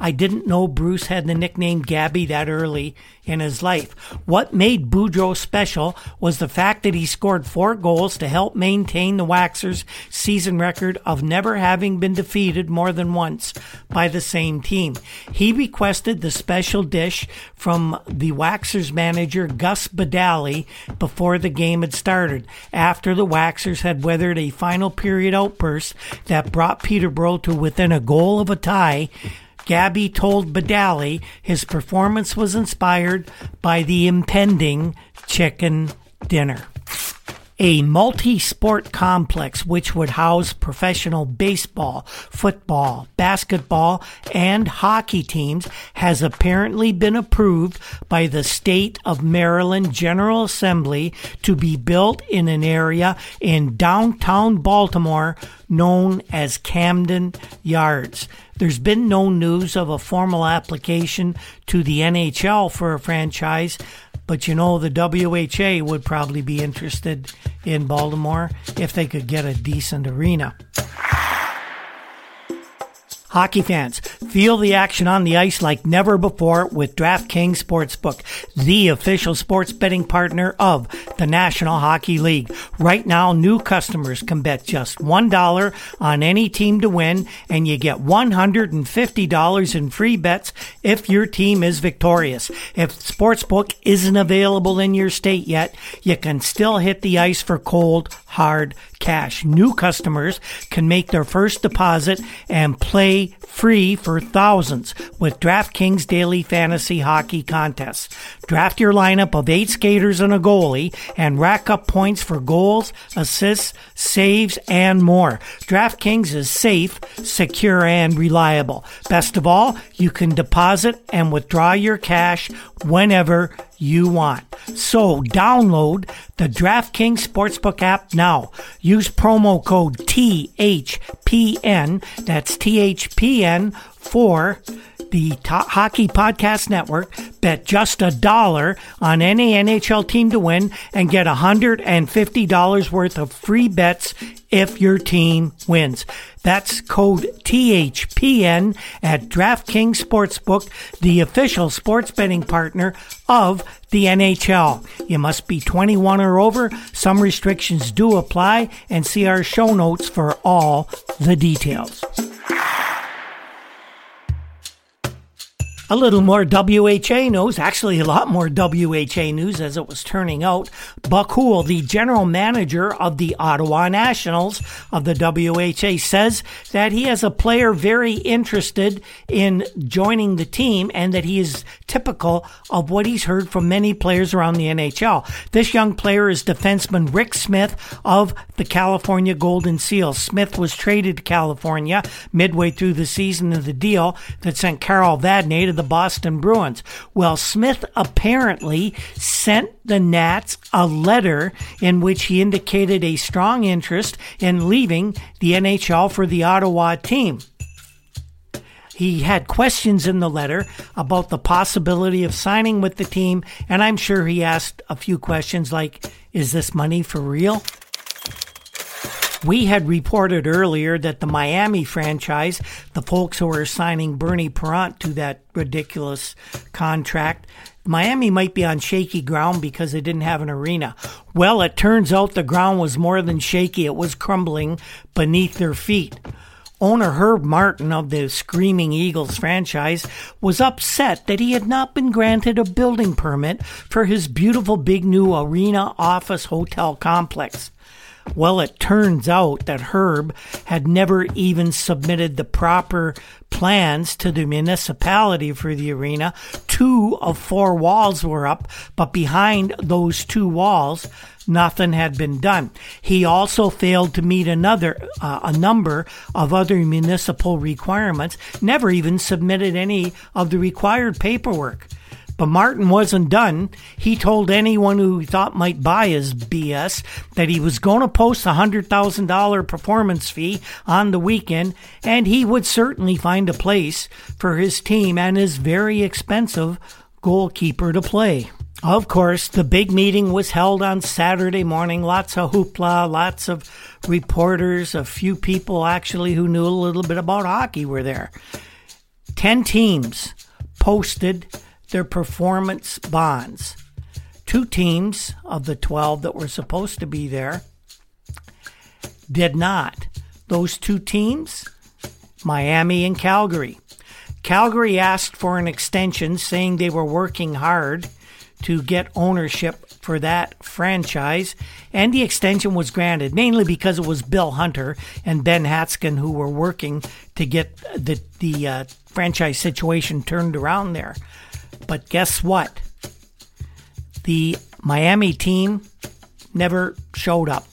[SPEAKER 1] I didn't know Bruce had the nickname Gabby that early in his life. What made Boudreau special was the fact that he scored four goals to help maintain the Waxers' season record of never having been defeated more than once by the same team. He requested the special dish from the Waxers manager Gus Badali before the game had started, after the Waxers had weathered a final period outburst that brought Peterborough to within a goal of a tie Gabby told Badali his performance was inspired by the impending chicken dinner. a multi sport complex which would house professional baseball, football, basketball, and hockey teams has apparently been approved by the state of Maryland General Assembly to be built in an area in downtown Baltimore known as Camden Yards. There's been no news of a formal application to the NHL for a franchise, but you know, the WHA would probably be interested in Baltimore if they could get a decent arena. Hockey fans, feel the action on the ice like never before with DraftKings Sportsbook, the official sports betting partner of the National Hockey League. Right now, new customers can bet just $1 on any team to win, and you get $150 in free bets if your team is victorious. If Sportsbook isn't available in your state yet, you can still hit the ice for cold, hard cash. New customers can make their first deposit and play free for thousands with DraftKings Daily Fantasy Hockey Contests. Draft your lineup of eight skaters and a goalie and rack up points for goals, assists, saves, and more. DraftKings is safe, secure, and reliable. Best of all, you can deposit and withdraw your cash whenever you want. So download the DraftKings Sportsbook app now. Use promo code THPN, that's THPN for the Hockey Podcast Network. Bet just a dollar on any NHL team to win and get $150 worth of free bets if your team wins. That's code THPN at DraftKings Sportsbook, the official sports betting partner of the NHL. You must be 21 or over. Some restrictions do apply and see our show notes for all the details. A little more WHA news, actually a lot more WHA news as it was turning out. Buck the general manager of the Ottawa Nationals of the WHA, says that he has a player very interested in joining the team and that he is typical of what he's heard from many players around the NHL. This young player is defenseman Rick Smith of the California Golden Seals. Smith was traded to California midway through the season of the deal that sent Carol Vadnais to the Boston Bruins. Well, Smith apparently sent the Nats a letter in which he indicated a strong interest in leaving the NHL for the Ottawa team. He had questions in the letter about the possibility of signing with the team, and I'm sure he asked a few questions like, Is this money for real? We had reported earlier that the Miami franchise, the folks who are signing Bernie Parent to that ridiculous contract, Miami might be on shaky ground because they didn't have an arena. Well, it turns out the ground was more than shaky, it was crumbling beneath their feet. Owner Herb Martin of the Screaming Eagles franchise was upset that he had not been granted a building permit for his beautiful big new arena office hotel complex. Well, it turns out that Herb had never even submitted the proper plans to the municipality for the arena. Two of four walls were up, but behind those two walls, nothing had been done. He also failed to meet another uh, a number of other municipal requirements, never even submitted any of the required paperwork. But Martin wasn't done. He told anyone who he thought might buy his BS that he was going to post a $100,000 performance fee on the weekend, and he would certainly find a place for his team and his very expensive goalkeeper to play. Of course, the big meeting was held on Saturday morning. Lots of hoopla, lots of reporters, a few people actually who knew a little bit about hockey were there. Ten teams posted their performance bonds. Two teams of the 12 that were supposed to be there did not. Those two teams, Miami and Calgary. Calgary asked for an extension, saying they were working hard to get ownership for that franchise, and the extension was granted mainly because it was Bill Hunter and Ben Hatskin who were working to get the the uh, franchise situation turned around there. But guess what? The Miami team never showed up.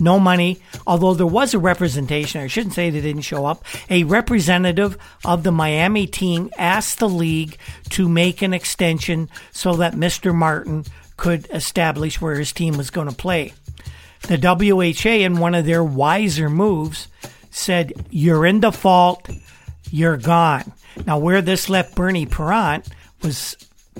[SPEAKER 1] No money, although there was a representation, I shouldn't say they didn't show up. A representative of the Miami team asked the league to make an extension so that Mr. Martin could establish where his team was going to play. The WHA, in one of their wiser moves, said, You're in default, you're gone. Now, where this left Bernie Parent was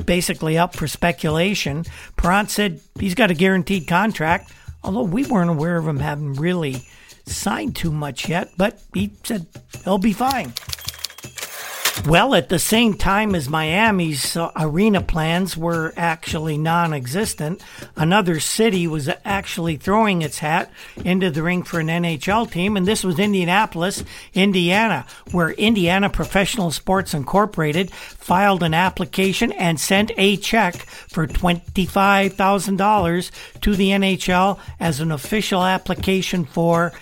[SPEAKER 1] basically up for speculation. Parent said he's got a guaranteed contract, although we weren't aware of him having really signed too much yet, but he said he'll be fine. Well, at the same time as Miami's uh, arena plans were actually non existent, another city was actually throwing its hat into the ring for an NHL team, and this was Indianapolis, Indiana, where Indiana Professional Sports Incorporated filed an application and sent a check for $25,000 to the NHL as an official application for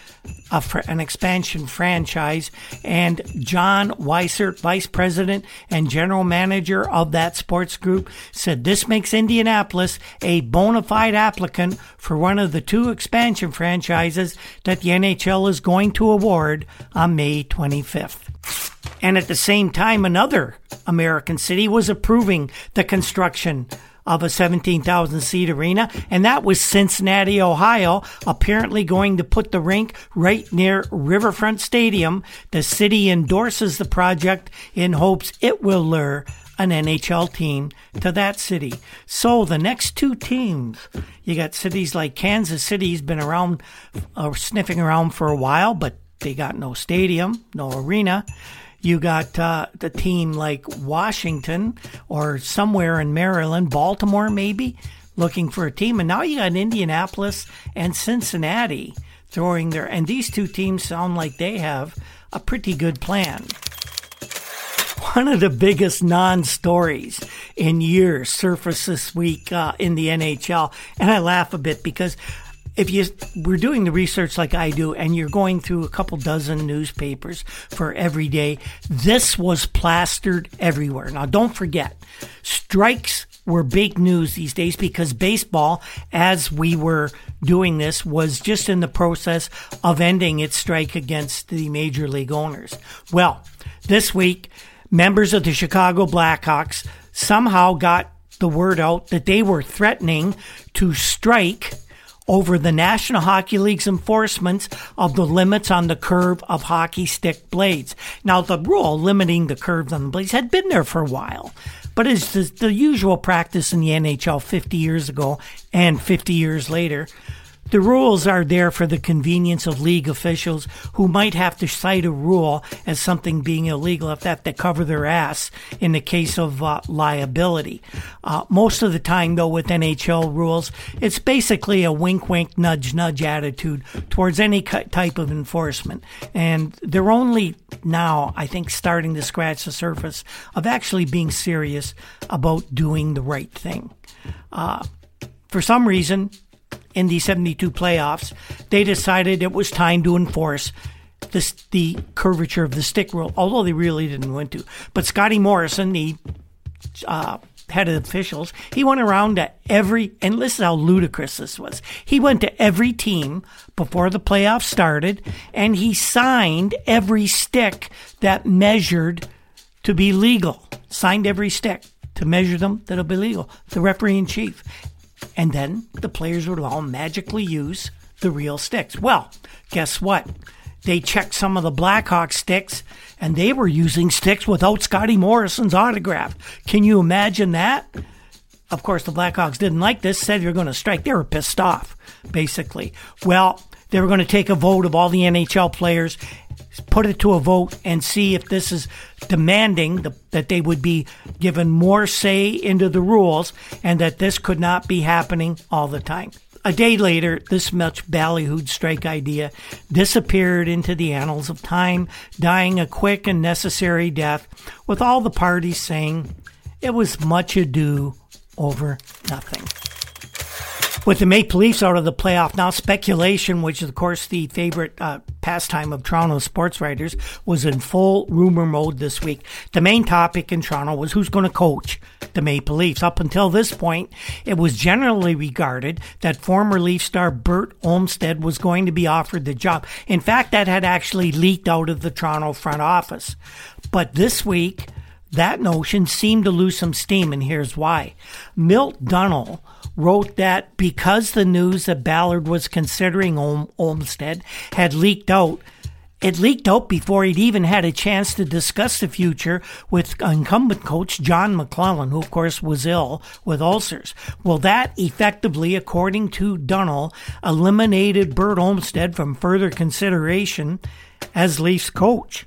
[SPEAKER 1] a, an expansion franchise. And John Weissert, vice president and general manager of that sports group, said this makes Indianapolis a bona fide applicant for one of the two expansion franchises that the NHL is going to award on May 25th. And at the same time, another American city was approving the construction of a 17,000 seat arena, and that was Cincinnati, Ohio, apparently going to put the rink right near Riverfront Stadium. The city endorses the project in hopes it will lure an NHL team to that city. So the next two teams, you got cities like Kansas City's been around, uh, sniffing around for a while, but they got no stadium, no arena. You got uh, the team like Washington or somewhere in Maryland, Baltimore maybe, looking for a team. And now you got Indianapolis and Cincinnati throwing their. And these two teams sound like they have a pretty good plan. One of the biggest non stories in years surfaced this week uh, in the NHL. And I laugh a bit because if you were doing the research like I do and you're going through a couple dozen newspapers for every day, this was plastered everywhere. Now, don't forget, strikes were big news these days because baseball, as we were doing this, was just in the process of ending its strike against the major league owners. Well, this week, members of the Chicago Blackhawks somehow got the word out that they were threatening to strike over the National Hockey League's enforcement of the limits on the curve of hockey stick blades. Now, the rule limiting the curves on the blades had been there for a while, but it's the, the usual practice in the NHL 50 years ago and 50 years later. The rules are there for the convenience of league officials who might have to cite a rule as something being illegal if have to cover their ass in the case of uh, liability. Uh, most of the time, though, with NHL rules, it's basically a wink wink, nudge nudge attitude towards any type of enforcement. And they're only now, I think, starting to scratch the surface of actually being serious about doing the right thing. Uh, for some reason, in the 72 playoffs, they decided it was time to enforce this, the curvature of the stick rule, although they really didn't want to. But Scotty Morrison, the uh, head of officials, he went around to every, and listen how ludicrous this was. He went to every team before the playoffs started, and he signed every stick that measured to be legal. Signed every stick to measure them that'll be legal. The referee in chief. And then the players would all magically use the real sticks. Well, guess what? They checked some of the Blackhawk sticks and they were using sticks without Scotty Morrison's autograph. Can you imagine that? Of course, the Blackhawks didn't like this, said you're going to strike. They were pissed off, basically. Well, they were going to take a vote of all the NHL players put it to a vote and see if this is demanding the, that they would be given more say into the rules and that this could not be happening all the time. A day later, this much ballyhooed strike idea disappeared into the annals of time, dying a quick and necessary death, with all the parties saying it was much ado over nothing. With the Maple Leafs out of the playoff now, speculation, which is of course the favorite uh, pastime of Toronto sports writers, was in full rumor mode this week. The main topic in Toronto was who's going to coach the Maple Leafs. Up until this point, it was generally regarded that former Leaf star Bert Olmstead was going to be offered the job. In fact, that had actually leaked out of the Toronto front office. But this week, that notion seemed to lose some steam, and here's why. Milt Dunnell wrote that because the news that Ballard was considering Olmstead had leaked out, it leaked out before he'd even had a chance to discuss the future with incumbent coach John McLellan, who of course was ill with ulcers. Well, that effectively, according to Dunnell, eliminated Bert Olmstead from further consideration as Leafs coach.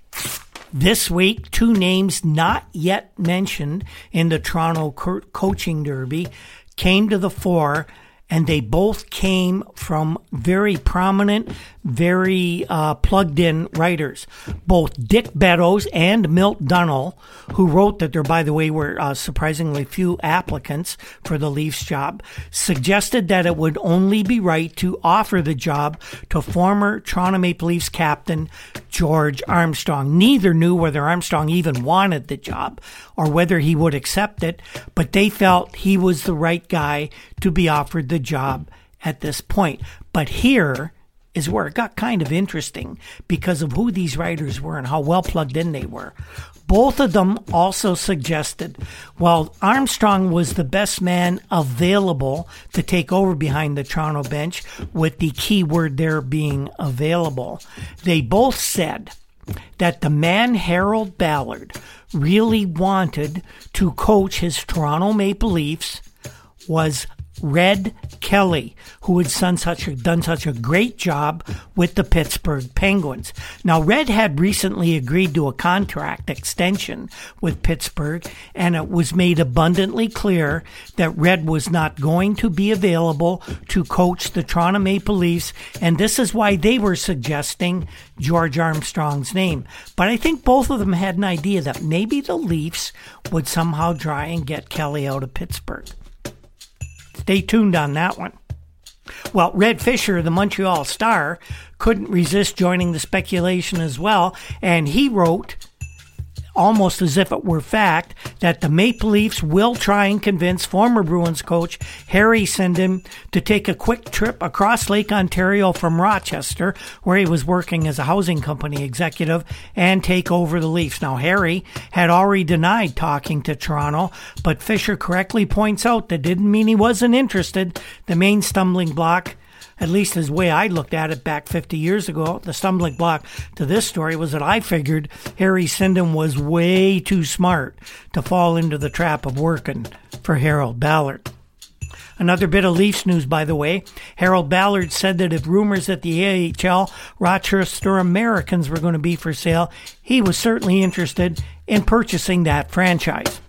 [SPEAKER 1] This week, two names not yet mentioned in the Toronto co- coaching derby came to the fore and they both came from very prominent, very uh, plugged in writers. Both Dick Beddoes and Milt Dunnell, who wrote that there, by the way, were uh, surprisingly few applicants for the Leafs job, suggested that it would only be right to offer the job to former Toronto Maple Leafs captain George Armstrong. Neither knew whether Armstrong even wanted the job or whether he would accept it, but they felt he was the right guy to be offered the job at this point. But here is where it got kind of interesting because of who these writers were and how well plugged in they were. Both of them also suggested while Armstrong was the best man available to take over behind the Toronto bench, with the key word there being available, they both said that the man Harold Ballard really wanted to coach his Toronto Maple Leafs was Red Kelly, who had done such a, done such a great job with the Pittsburgh Penguins. Now, Red had recently agreed to a contract extension with Pittsburgh, and it was made abundantly clear that Red was not going to be available to coach the Toronto Maple Leafs, and this is why they were suggesting George Armstrong's name. But I think both of them had an idea that maybe the Leafs would somehow try and get Kelly out of Pittsburgh. Stay tuned on that one. Well, Red Fisher, the Montreal Star, couldn't resist joining the speculation as well, and he wrote almost as if it were fact, that the Maple Leafs will try and convince former Bruins coach Harry Sinden to take a quick trip across Lake Ontario from Rochester, where he was working as a housing company executive, and take over the Leafs. Now, Harry had already denied talking to Toronto, but Fisher correctly points out that didn't mean he wasn't interested. The main stumbling block at least as way I looked at it back 50 years ago, the stumbling block to this story was that I figured Harry Sinden was way too smart to fall into the trap of working for Harold Ballard. Another bit of Leafs news, by the way. Harold Ballard said that if rumors that the AHL Rochester Americans were going to be for sale, he was certainly interested in purchasing that franchise.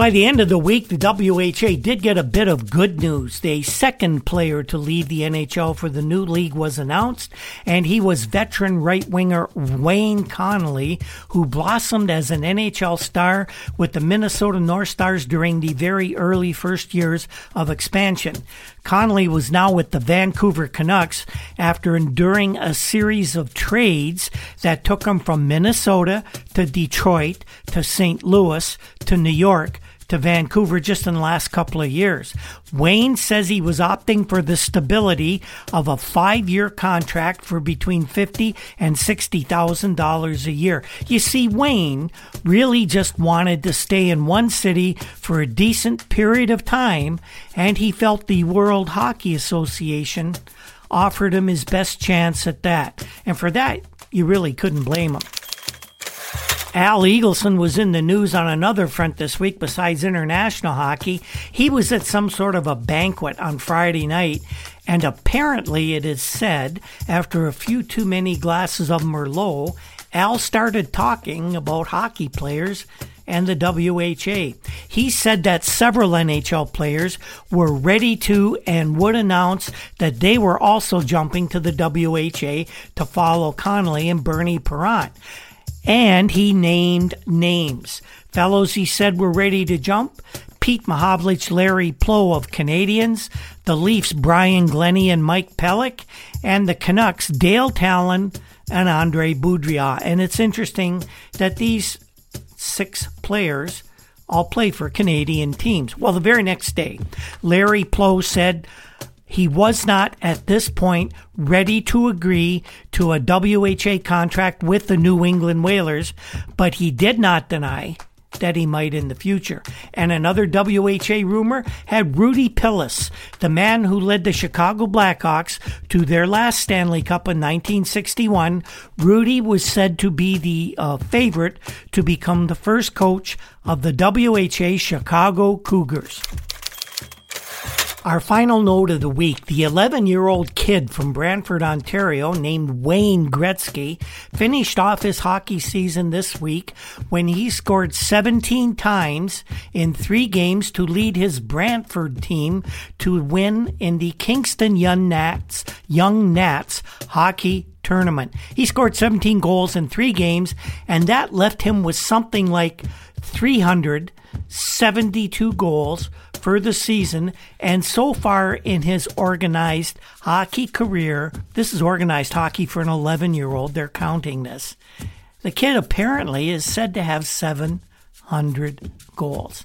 [SPEAKER 1] By the end of the week, the WHA did get a bit of good news. The second player to leave the NHL for the new league was announced, and he was veteran right winger Wayne Connelly, who blossomed as an NHL star with the Minnesota North Stars during the very early first years of expansion. Connelly was now with the Vancouver Canucks after enduring a series of trades that took him from Minnesota to Detroit to St. Louis to New York to Vancouver just in the last couple of years. Wayne says he was opting for the stability of a five-year contract for between fifty and sixty thousand dollars a year. You see, Wayne really just wanted to stay in one city for a decent period of time, and he felt the World Hockey Association offered him his best chance at that. And for that, you really couldn't blame him. Al Eagleson was in the news on another front this week besides international hockey. He was at some sort of a banquet on Friday night, and apparently it is said, after a few too many glasses of Merlot, Al started talking about hockey players and the WHA. He said that several NHL players were ready to and would announce that they were also jumping to the WHA to follow Connelly and Bernie Parent. And he named names. Fellows, he said, were ready to jump. Pete Mahovlich, Larry Pleau of Canadiens, the Leafs, Brian Glennie and Mike Pelyk, and the Canucks, Dale Tallon and Andre Boudrias. And it's interesting that these six players all play for Canadian teams. Well, the very next day, Larry Pleau said he was not at this point ready to agree to a WHA contract with the New England Whalers, but he did not deny that he might in the future. And another WHA rumor had Rudy Pilous, the man who led the Chicago Blackhawks to their last Stanley Cup in 1961. Rudy was said to be the uh, favorite to become the first coach of the WHA Chicago Cougars. Our final note of the week the 11 year old kid from Brantford, Ontario, named Wayne Gretzky, finished off his hockey season this week when he scored 17 times in three games to lead his Brantford team to win in the Kingston Young Nats, Young Nats hockey tournament. He scored 17 goals in three games, and that left him with something like 372 goals for the season. And so far in his organized hockey career, this is organized hockey for an 11 year old, they're counting this. The kid apparently is said to have 700 goals.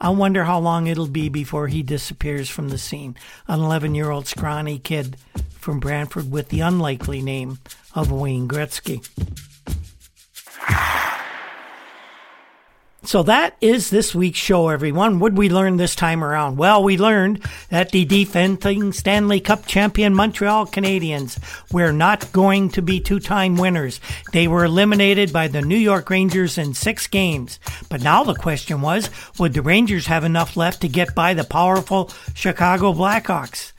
[SPEAKER 1] I wonder how long it'll be before he disappears from the scene. An 11 year old scrawny kid from Brantford with the unlikely name of Wayne Gretzky. So that is this week's show, everyone. What we learn this time around? Well, we learned that the defending Stanley Cup champion Montreal Canadiens were not going to be two-time winners. They were eliminated by the New York Rangers in six games. But now the question was, would the Rangers have enough left to get by the powerful Chicago Blackhawks?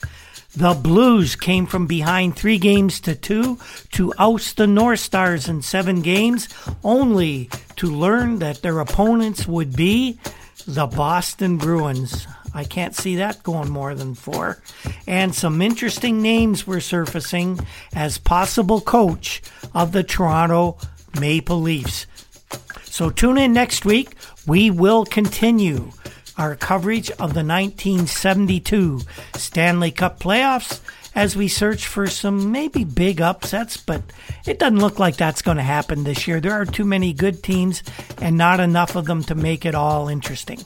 [SPEAKER 1] The Blues came from behind three games to two to oust the North Stars in seven games, only to learn that their opponents would be the Boston Bruins. I can't see that going more than four. And some interesting names were surfacing as possible coach of the Toronto Maple Leafs. So tune in next week. We will continue our coverage of the 1972 Stanley Cup playoffs as we search for some maybe big upsets, but it doesn't look like that's going to happen this year. There are too many good teams and not enough of them to make it all interesting.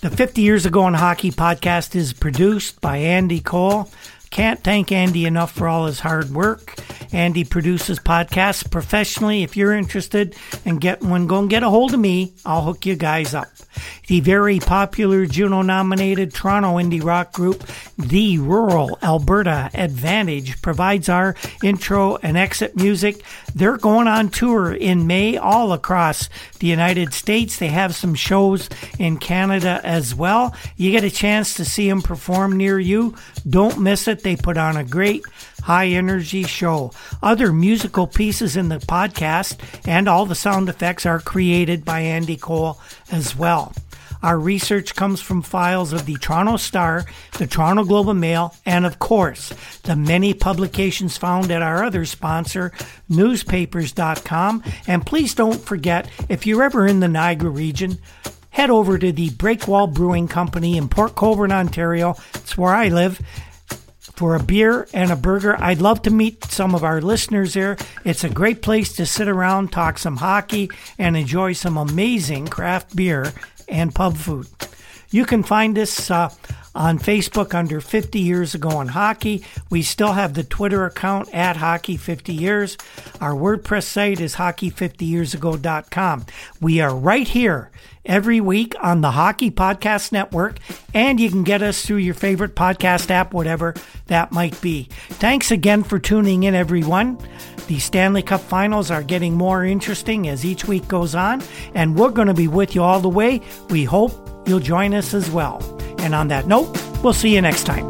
[SPEAKER 1] The 50 Years Ago in Hockey podcast is produced by Andy Cole. Can't thank Andy enough for all his hard work. Andy produces podcasts professionally. If you're interested in get one, go and get a hold of me. I'll hook you guys up. The very popular Juno nominated Toronto indie rock group, The Rural Alberta Advantage, provides our intro and exit music. They're going on tour in May all across the United States. They have some shows in Canada as well. You get a chance to see them perform near you. Don't miss it. They put on a great high energy show. Other musical pieces in the podcast and all the sound effects are created by Andy Cole as well. Our research comes from files of the Toronto Star, the Toronto Globe and Mail, and of course, the many publications found at our other sponsor, newspapers.com. And please don't forget, if you're ever in the Niagara region, head over to the Breakwall Brewing Company in Port Colborne, Ontario. It's where I live for a beer and a burger. I'd love to meet some of our listeners there. It's a great place to sit around, talk some hockey, and enjoy some amazing craft beer and pub food. You can find us uh, on Facebook under 50 Years Ago in Hockey. We still have the Twitter account at Hockey 50 Years. Our WordPress site is hockey50yearsago.com. We are right here every week on the Hockey Podcast Network, and you can get us through your favorite podcast app, whatever that might be. Thanks again for tuning in, everyone. The Stanley Cup finals are getting more interesting as each week goes on, and we're going to be with you all the way. We hope you'll join us as well. And on that note, we'll see you next time.